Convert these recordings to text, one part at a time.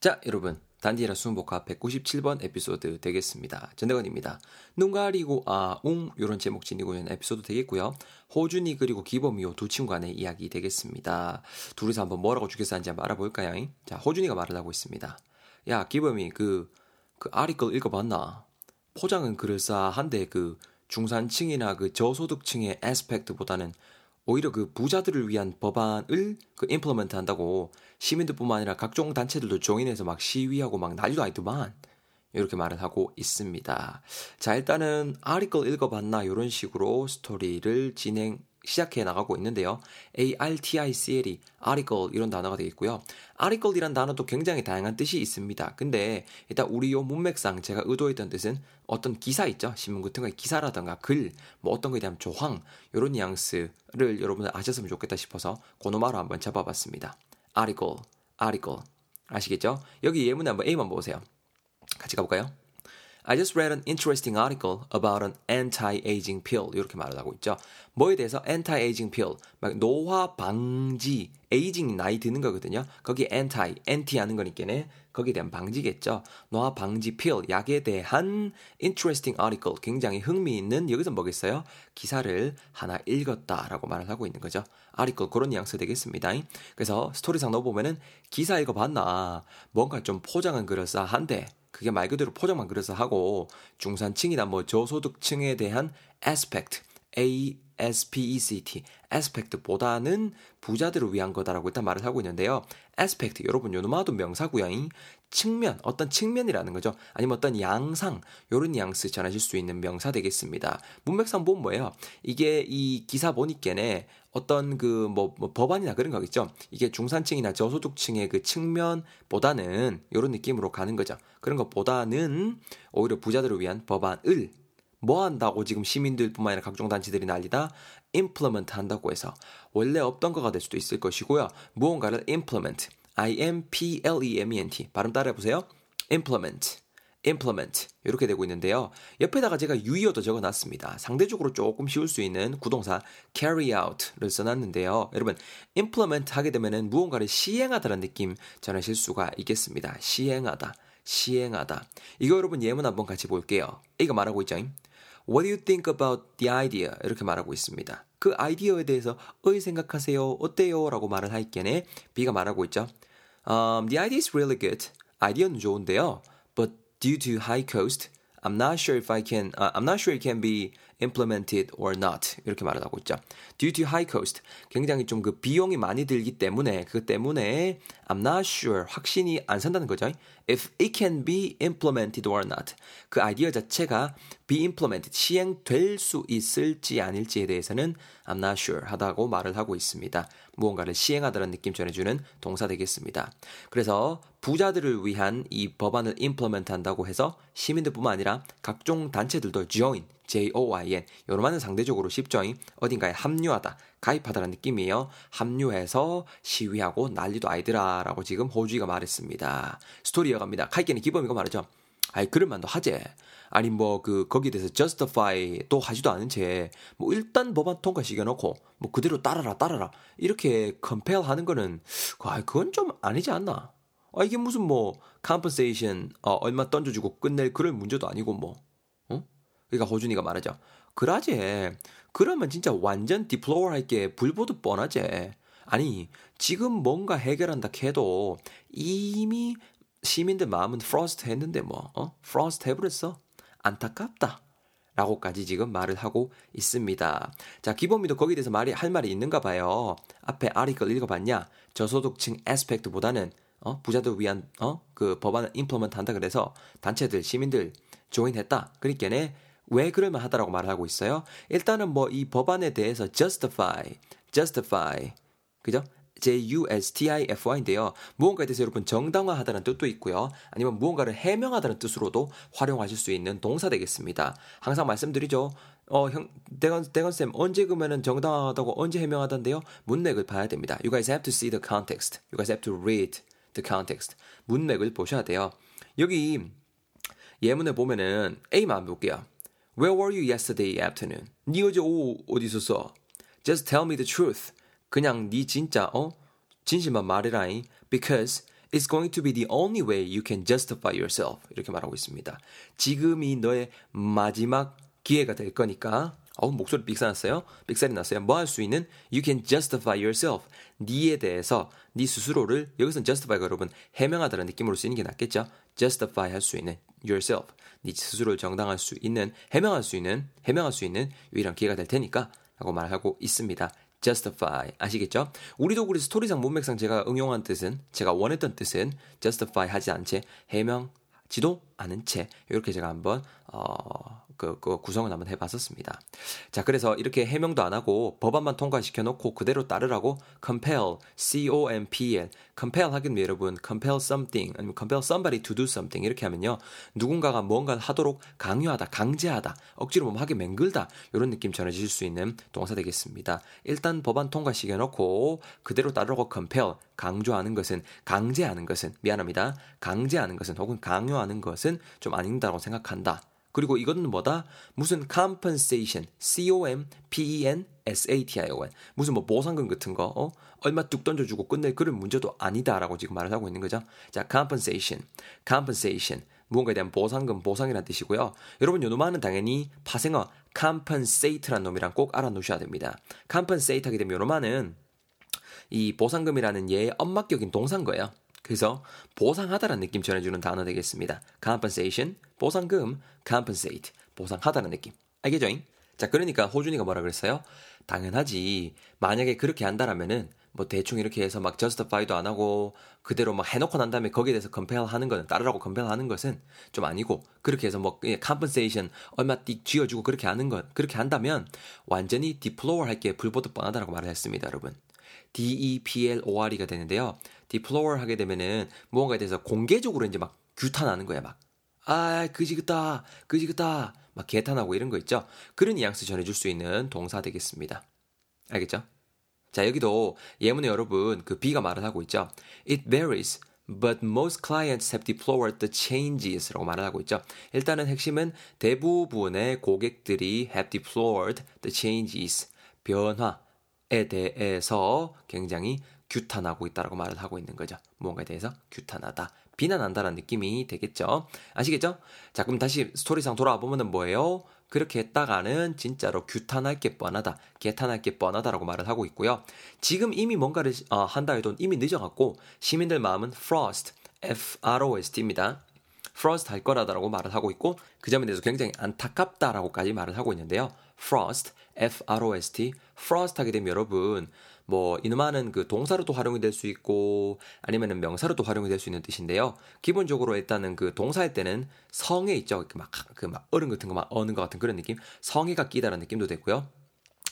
자, 여러분. 단디라 수능복합 197번 에피소드 되겠습니다. 전대건입니다. 눈 가리고 아, 웅 요런 제목 지니고 있는 에피소드 되겠고요. 호준이 그리고 기범이요 두 친구 간의 이야기 되겠습니다. 둘이서 한번 뭐라고 죽였었는지 한번 알아볼까요? 자, 호준이가 말을 하고 있습니다. 야, 기범이 그, 그 아리걸 읽어봤나? 포장은 그럴싸한데 그 중산층이나 그 저소득층의 에스펙트보다는 오히려 그 부자들을 위한 법안을 그 임플리먼트 한다고 시민들뿐만 아니라 각종 단체들도 조인해서 막 시위하고 막 난리도 아니더만 이렇게 말을 하고 있습니다. 자 일단은 아리클 읽어봤나 이런 식으로 스토리를 진행 시작해 나가고 있는데요. article이 article 이런 단어가 되겠고요. article이란 단어도 굉장히 다양한 뜻이 있습니다. 근데 일단 우리 요 문맥상 제가 의도했던 뜻은 어떤 기사 있죠. 신문 같은 거의 기사라던가 글, 뭐 어떤 거에 대한 조항 이런 뉘앙스를 여러분들 아셨으면 좋겠다 싶어서 고노마로 한번 잡아봤습니다. article, article 아시겠죠? 여기 예문에 한번 A만 보세요. 같이 가볼까요? I just read an interesting article about an anti-aging pill. 이렇게 말을 하고 있죠. 뭐에 대해서 anti-aging pill, 막 노화 방지, 에이징 나이 드는 거거든요. 거기 anti, anti 하는 거니까네. 거기에 대한 방지겠죠. 노화 방지 pill, 약에 대한 interesting article, 굉장히 흥미있는 여기서 뭐겠어요? 기사를 하나 읽었다라고 말을 하고 있는 거죠. article 그런 뉘앙스 되겠습니다. 그래서 스토리상 넣어보면은 기사 읽어봤나 뭔가 좀 포장은 그럴싸한데 그게 말 그대로 포장만 그래서 하고 중산층이나 뭐 저소득층에 대한 aspect, A S P E C T, aspect보다는 부자들을 위한 거다라고 일단 말을 하고 있는데요. aspect 여러분 요 놈아도 명사고요. 측면, 어떤 측면이라는 거죠. 아니면 어떤 양상, 요런 뉘앙스 전하실 수 있는 명사 되겠습니다. 문맥상 보면 뭐예요? 이게 이 기사 보니께네 어떤 그 뭐 뭐 법안이나 그런 거겠죠. 이게 중산층이나 저소득층의 그 측면보다는 요런 느낌으로 가는 거죠. 그런 것보다는 오히려 부자들을 위한 법안을 뭐 한다고 지금 시민들뿐만 아니라 각종 단체들이 난리다 implement 한다고 해서 원래 없던 거가 될 수도 있을 것이고요. 무언가를 implement I-M-P-L-E-M-E-N-T. 발음 따라해 보세요. implement. implement. 이렇게 되고 있는데요. 옆에다가 제가 유의어도 적어 놨습니다. 상대적으로 조금 쉬울 수 있는 구동사 carry out를 써놨는데요. 여러분, implement 하게 되면은 무언가를 시행하다는 느낌 전하실 수가 있겠습니다. 시행하다. 시행하다. 이거 여러분 예문 한번 같이 볼게요. 이거 말하고 있죠. What do you think about the idea? 이렇게 말하고 있습니다. 그 아이디어에 대해서 어이 생각하세요? 어때요? 라고 말을 할게네. B가 말하고 있죠. Um, the idea is really good. 아이디어는 좋은데요. But due to high cost, I'm not sure if I can, uh, I'm not sure it can be implemented or not. 이렇게 말을 하고 있죠. Due to high cost. 굉장히 좀 그 비용이 많이 들기 때문에, 그 때문에 I'm not sure. 확신이 안 산다는 거죠. If it can be implemented or not. 그 아이디어 자체가 be implemented. 시행될 수 있을지 아닐지에 대해서는 I'm not sure 하다고 말을 하고 있습니다. 무언가를 시행하다는 느낌 전해주는 동사 되겠습니다. 그래서 부자들을 위한 이 법안을 implement 한다고 해서 시민들뿐만 아니라 각종 단체들도 join, J-O-I-N. 요로만은 상대적으로 쉽죠. 어딘가에 합류하다, 가입하다라는 느낌이에요. 합류해서 시위하고 난리도 아이들아 라고 지금 호주이가 말했습니다. 스토리 이어갑니다. 카이켄이 기범이가 말하죠. 아이, 그럴만도 하재. 아니, 뭐, 그, 거기에 대해서 justify 또 하지도 않은 채, 뭐, 일단 법안 통과 시켜놓고, 뭐, 그대로 따라라, 따라라. 이렇게 compel 하는 거는, 아, 그건 좀 아니지 않나. 아, 이게 무슨 뭐, compensation, 어, 얼마 던져주고 끝낼 그럴 문제도 아니고, 뭐. 그러니까 호준이가 말하죠. 그러지. 그러면 진짜 완전 deplore 할게 불보듯 뻔하지. 아니, 지금 뭔가 해결한다 해도 이미 시민들 마음은 frost 했는데 뭐, 어? frost 해버렸어. 안타깝다. 라고까지 지금 말을 하고 있습니다. 자, 기범이도 거기에 대해서 말이, 할 말이 있는가 봐요. 앞에 아리클 읽어봤냐? 저소득층 에스펙트보다는, 어? 부자들 위한, 어? 그 법안을 임플리먼트 한다 그래서 단체들, 시민들 조인했다. 그러니까네 왜 그럴만 하다라고 말을 하고 있어요? 일단은 뭐 이 법안에 대해서 justify, justify, 그죠? J-U-S-T-I-F-Y인데요. 무언가에 대해서 여러분 정당화하다는 뜻도 있고요. 아니면 무언가를 해명하다는 뜻으로도 활용하실 수 있는 동사 되겠습니다. 항상 말씀드리죠. 어, 형, 대건, 대건쌤, 언제 그러면은 정당화하다고 언제 해명하던데요? 문맥을 봐야 됩니다. You guys have to see the context. You guys have to read the context. 문맥을 보셔야 돼요. 여기 예문에 보면은 A만 볼게요. Where were you yesterday afternoon? 네 어제 오후 어디 있었어? Just tell me the truth. 그냥 네 진짜 어 진실만 말해라잉. Because It's going to be the only way you can justify yourself. 이렇게 말하고 있습니다. 지금이 너의 마지막 기회가 될 거니까 어우 목소리 삑사났어요. 삑살이 났어요. 뭐 할 수 있는 you can justify yourself. 니에 대해서 네 스스로를 여기서 justify가 여러분 해명하다는 느낌으로 쓰이는 게 낫겠죠. justify 할 수 있는 yourself. 네 스스로를 정당할 수 있는 해명할 수 있는 해명할 수 있는 유일한 기회가 될 테니까 라고 말하고 있습니다. Justify 아시겠죠? 우리도 우리 스토리상 문맥상 제가 응용한 뜻은 제가 원했던 뜻은 justify 하지 않채 해명지도 않은 채 이렇게 제가 한번 어 그, 그 구성을 한번 해봤었습니다. 자, 그래서 이렇게 해명도 안 하고 법안만 통과시켜 놓고 그대로 따르라고 compel, C-O-M-P-L, compel 하긴 여러분, compel something, 아니면 compel somebody to do something 이렇게 하면요. 누군가가 뭔가를 하도록 강요하다, 강제하다, 억지로 뭐 하게 맹글다 이런 느낌 전해질 수 있는 동사 되겠습니다. 일단 법안 통과시켜 놓고 그대로 따르라고 compel, 강조하는 것은, 강제하는 것은, 미안합니다. 강제하는 것은 혹은 강요하는 것은 좀 아닌다고 생각한다. 그리고 이거는 뭐다? 무슨 compensation, C-O-M-P-E-N-S-A-T-I-O-N. 무슨 뭐 보상금 같은 거, 어? 얼마 뚝 던져주고 끝낼 그런 문제도 아니다라고 지금 말을 하고 있는 거죠. 자, compensation, compensation. 무언가에 대한 보상금, 보상이라는 뜻이고요. 여러분, 요 놈아는 당연히 파생어 compensate라는 놈이랑 꼭 알아놓으셔야 됩니다. compensate 하게 되면 요 놈아는 이 보상금이라는 예의 엄마격인 동사인 거예요. 그래서 보상하다라는 느낌 전해주는 단어 되겠습니다. compensation, 보상금, compensate, 보상하다는 느낌. 알겠죠? 자, 그러니까 호준이가 뭐라 그랬어요? 당연하지. 만약에 그렇게 한다라면은 뭐 대충 이렇게 해서 막 justify도 안 하고 그대로 막 해놓고 난 다음에 거기에 대해서 compel 하는 거는 따르라고 compel 하는 것은 좀 아니고 그렇게 해서 뭐 compensation 얼마 띡 쥐어주고 그렇게 하는 것 그렇게 한다면 완전히 deplore 할게 불보듯 뻔하다라고 말을 했습니다, 여러분. D-E-P-L-O-R이가 되는데요. deplore 하게 되면은 무언가에 대해서 공개적으로 이제 막 규탄하는 거야, 막. 아, 그지그다, 그지그다, 막 개탄하고 이런 거 있죠? 그런 뉘앙스 전해줄 수 있는 동사 되겠습니다. 알겠죠? 자, 여기도 예문에 여러분 그 B가 말을 하고 있죠. It varies, but most clients have deplored the changes 라고 말을 하고 있죠. 일단은 핵심은 대부분의 고객들이 have deplored the changes, 변화 에 대해서 굉장히 규탄하고 있다라고 말을 하고 있는 거죠. 무언가에 대해서 규탄하다, 비난한다라는 느낌이 되겠죠. 아시겠죠? 자, 그럼 다시 스토리상 돌아와 보면은 뭐예요? 그렇게 했다가는 진짜로 규탄할 게 뻔하다, 개탄할 게 뻔하다라고 말을 하고 있고요. 지금 이미 뭔가를 어, 한다 해도 이미 늦어갖고 시민들 마음은 frost, F-R-O-S-T입니다. Frost 할 거라다라고 말을 하고 있고 그 점에 대해서 굉장히 안타깝다라고까지 말을 하고 있는데요. frost, F-R-O-S-T, frost 하게 되면 여러분 뭐 이놈하는 그 동사로도 활용이 될 수 있고 아니면은 명사로도 활용이 될 수 있는 뜻인데요. 기본적으로 일단은 그 동사할 때는 성에 있죠. 막그막 그 어른 같은 거 막 어는 것 같은 그런 느낌, 성에가 끼다라는 느낌도 됐고요.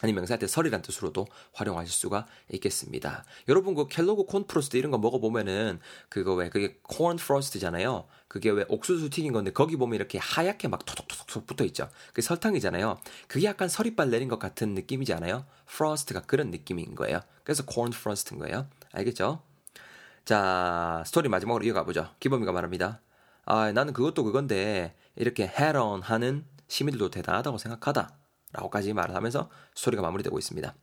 아니 명사할 때 설이란 뜻으로도 활용하실 수가 있겠습니다. 여러분 그 켈로그 콘 프로스트 이런 거 먹어 보면은 그거 왜 그게 콘 프로스트잖아요. 그게 왜 옥수수 튀긴 건데 거기 보면 이렇게 하얗게 막 토독토독 붙어 있죠. 그게 설탕이잖아요. 그게 약간 서리빨 내린 것 같은 느낌이지 않아요? frost가 그런 느낌인 거예요. 그래서 콘 프로스트인 거예요. 알겠죠? 자 스토리 마지막으로 이어가 보죠. 기범이가 말합니다. 아 나는 그것도 그건데 이렇게 on 하는 시민들도 대단하다고 생각하다. 라고까지 말을 하면서 스토리가 마무리되고 있습니다.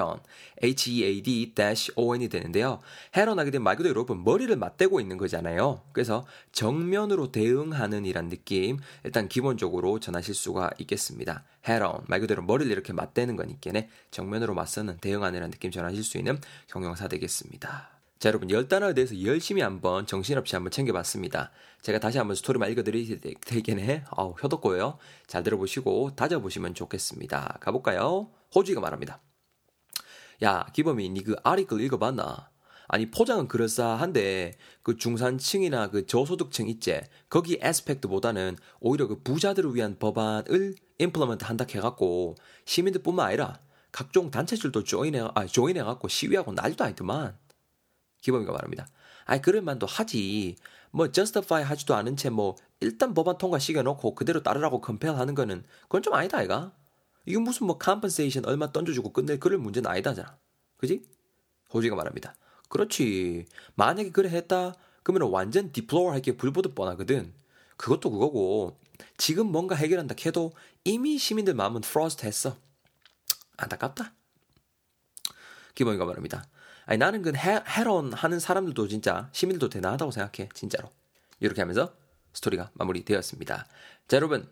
on, H-E-A-D-O-N이 되는데요. head on 하게 되면 말 그대로 여러분 머리를 맞대고 있는 거잖아요. 그래서 정면으로 대응하는 이란 느낌 일단 기본적으로 전하실 수가 있겠습니다. on, 말 그대로 머리를 이렇게 맞대는 거니까 정면으로 맞서는 대응하는 이란 느낌 전하실 수 있는 형용사 되겠습니다. 자, 여러분, 열 단어에 대해서 열심히 한번 정신없이 한번 챙겨봤습니다. 제가 다시 한번 스토리만 읽어드릴 테겠네. 어우, 효도고요. 잘 들어보시고 다져보시면 좋겠습니다. 가볼까요? 호주이가 말합니다. 야, 기범이, 니 그 아리글 읽어봤나? 아니, 포장은 그럴싸한데, 그 중산층이나 그 저소득층 있지? 거기 aspect보다는 오히려 그 부자들을 위한 법안을 implement 한다 해갖고, 시민들 뿐만 아니라 각종 단체들도 join해, 아, join해갖고 시위하고 난리도 아니더만. 기범이가 말합니다. 아이 그럴 만도 하지. 뭐 justify 하지도 않은 채 뭐 일단 법안 통과 시켜놓고 그대로 따르라고 compel 하는 거는 그건 좀 아니다 아이가. 이건 무슨 뭐 compensation 얼마 던져주고 끝낼 그럴 문제는 아니다잖아. 그지? 호주가 말합니다. 그렇지. 만약에 그래 했다 그러면 완전 deplore 할게 불보듯 뻔하거든. 그것도 그거고 지금 뭔가 해결한다 해도 이미 시민들 마음은 frost 했어. 안타깝다. 기범이가 말합니다. 아니 나는 그 해, head-on 하는 사람들도 진짜 시민들도 대단하다고 생각해 진짜로. 이렇게 하면서 스토리가 마무리되었습니다. 자 여러분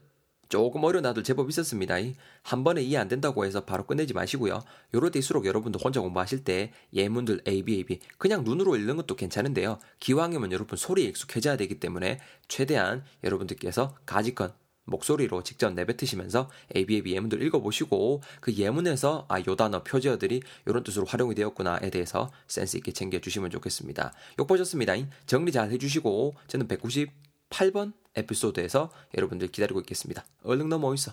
조금 어려운 단어도 제법 있었습니다. 한 번에 이해 안 된다고 해서 바로 끝내지 마시고요. 요럴 때일수록 여러분도 혼자 공부하실 때 예문들 A, B, A, B 그냥 눈으로 읽는 것도 괜찮은데요. 기왕이면 여러분 소리에 익숙해져야 되기 때문에 최대한 여러분들께서 가지건 목소리로 직접 내뱉으시면서 ABAB 예문들 읽어보시고 그 예문에서 아, 요 단어, 표제어들이 이런 뜻으로 활용이 되었구나에 대해서 센스 있게 챙겨주시면 좋겠습니다. 욕 보셨습니다. 정리 잘 해주시고 저는 198번 에피소드에서 여러분들 기다리고 있겠습니다. 얼른 넘어 있어.